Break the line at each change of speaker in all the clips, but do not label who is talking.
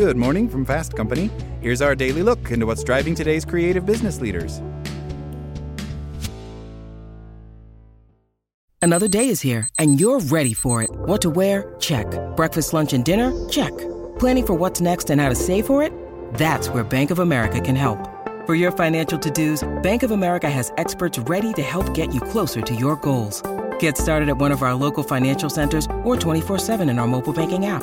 Good morning from Fast Company. Here's our daily look into what's driving today's creative business leaders.
Another day is here, and you're ready for it. What to wear? Check. Breakfast, lunch, and dinner? Check. Planning for what's next and how to save for it? That's where Bank of America can help. For your financial to dos, Bank of America has experts ready to help get you closer to your goals. Get started at one of our local financial centers or 24-7 in our mobile banking app.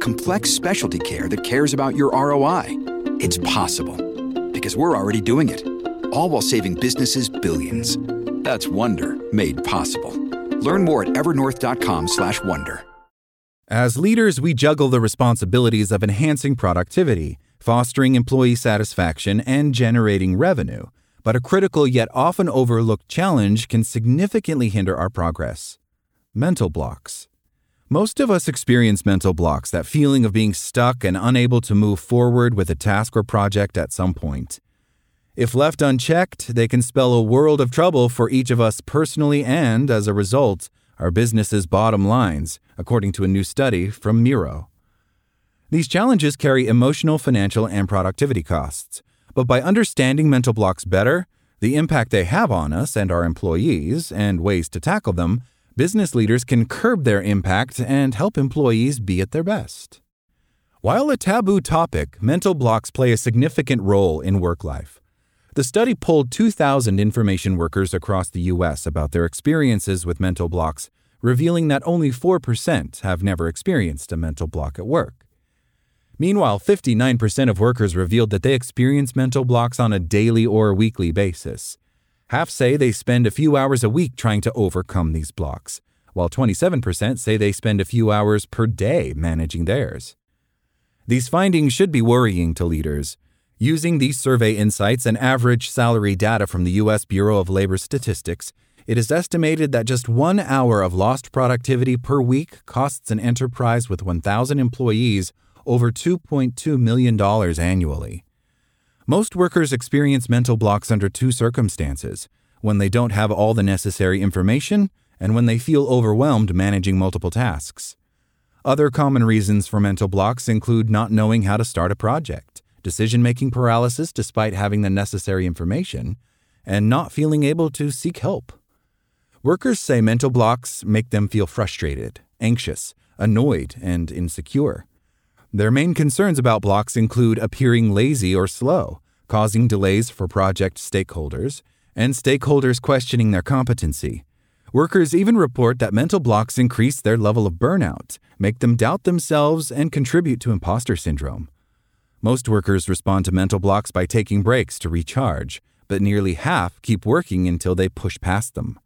complex specialty care that cares about your ROI. It's possible because we're already doing it. All while saving businesses billions. That's Wonder made possible. Learn more at evernorth.com/wonder.
As leaders, we juggle the responsibilities of enhancing productivity, fostering employee satisfaction, and generating revenue. But a critical yet often overlooked challenge can significantly hinder our progress mental blocks. Most of us experience mental blocks, that feeling of being stuck and unable to move forward with a task or project at some point. If left unchecked, they can spell a world of trouble for each of us personally and, as a result, our business's bottom lines, according to a new study from Miro. These challenges carry emotional, financial, and productivity costs. But by understanding mental blocks better, the impact they have on us and our employees, and ways to tackle them, business leaders can curb their impact and help employees be at their best. While a taboo topic, mental blocks play a significant role in work life. The study polled 2,000 information workers across the U.S. about their experiences with mental blocks, revealing that only 4% have never experienced a mental block at work. Meanwhile, 59% of workers revealed that they experience mental blocks on a daily or weekly basis. Half say they spend a few hours a week trying to overcome these blocks, while 27% say they spend a few hours per day managing theirs. These findings should be worrying to leaders. Using these survey insights and average salary data from the U.S. Bureau of Labor Statistics, it is estimated that just one hour of lost productivity per week costs an enterprise with 1,000 employees over $2.2 million annually. Most workers experience mental blocks under two circumstances when they don't have all the necessary information and when they feel overwhelmed managing multiple tasks. Other common reasons for mental blocks include not knowing how to start a project, decision making paralysis despite having the necessary information, and not feeling able to seek help. Workers say mental blocks make them feel frustrated, anxious, annoyed, and insecure. Their main concerns about blocks include appearing lazy or slow, causing delays for project stakeholders, and stakeholders questioning their competency. Workers even report that mental blocks increase their level of burnout, make them doubt themselves, and contribute to imposter syndrome. Most workers respond to mental blocks by taking breaks to recharge, but nearly half keep working until they push past them.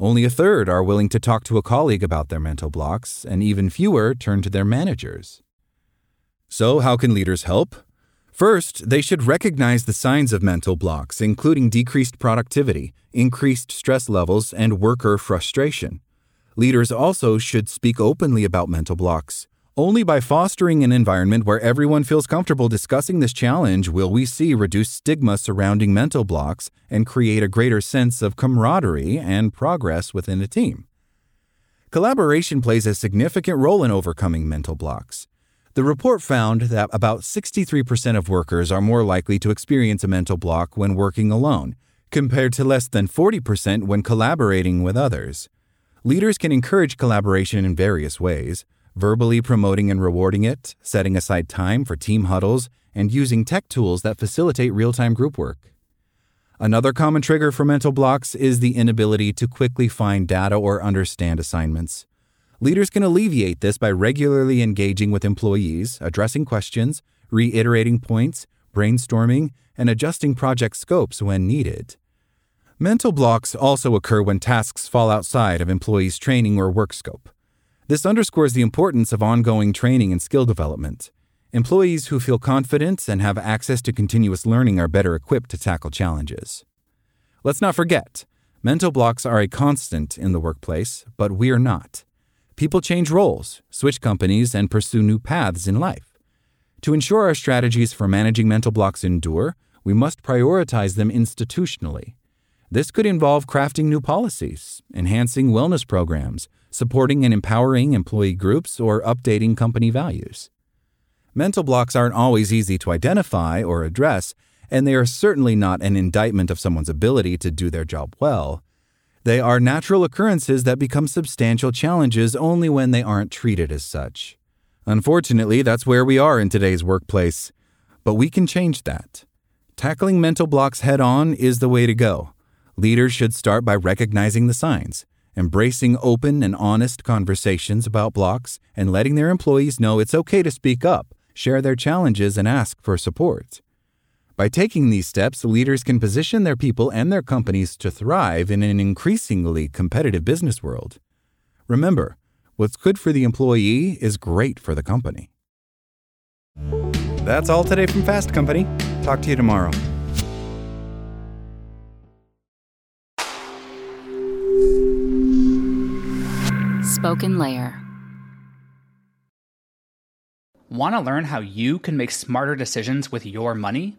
Only a third are willing to talk to a colleague about their mental blocks, and even fewer turn to their managers. So, how can leaders help? First, they should recognize the signs of mental blocks, including decreased productivity, increased stress levels, and worker frustration. Leaders also should speak openly about mental blocks. Only by fostering an environment where everyone feels comfortable discussing this challenge will we see reduced stigma surrounding mental blocks and create a greater sense of camaraderie and progress within a team. Collaboration plays a significant role in overcoming mental blocks. The report found that about 63% of workers are more likely to experience a mental block when working alone, compared to less than 40% when collaborating with others. Leaders can encourage collaboration in various ways verbally promoting and rewarding it, setting aside time for team huddles, and using tech tools that facilitate real time group work. Another common trigger for mental blocks is the inability to quickly find data or understand assignments. Leaders can alleviate this by regularly engaging with employees, addressing questions, reiterating points, brainstorming, and adjusting project scopes when needed. Mental blocks also occur when tasks fall outside of employees' training or work scope. This underscores the importance of ongoing training and skill development. Employees who feel confident and have access to continuous learning are better equipped to tackle challenges. Let's not forget, mental blocks are a constant in the workplace, but we are not. People change roles, switch companies, and pursue new paths in life. To ensure our strategies for managing mental blocks endure, we must prioritize them institutionally. This could involve crafting new policies, enhancing wellness programs, supporting and empowering employee groups, or updating company values. Mental blocks aren't always easy to identify or address, and they are certainly not an indictment of someone's ability to do their job well. They are natural occurrences that become substantial challenges only when they aren't treated as such. Unfortunately, that's where we are in today's workplace. But we can change that. Tackling mental blocks head on is the way to go. Leaders should start by recognizing the signs, embracing open and honest conversations about blocks, and letting their employees know it's okay to speak up share their challenges, and ask for support. By taking these steps, leaders can position their people and their companies to thrive in an increasingly competitive business world. Remember, what's good for the employee is great for the company. That's all today from Fast Company. Talk to you tomorrow.
Spoken Layer.
Want to learn how you can make smarter decisions with your money?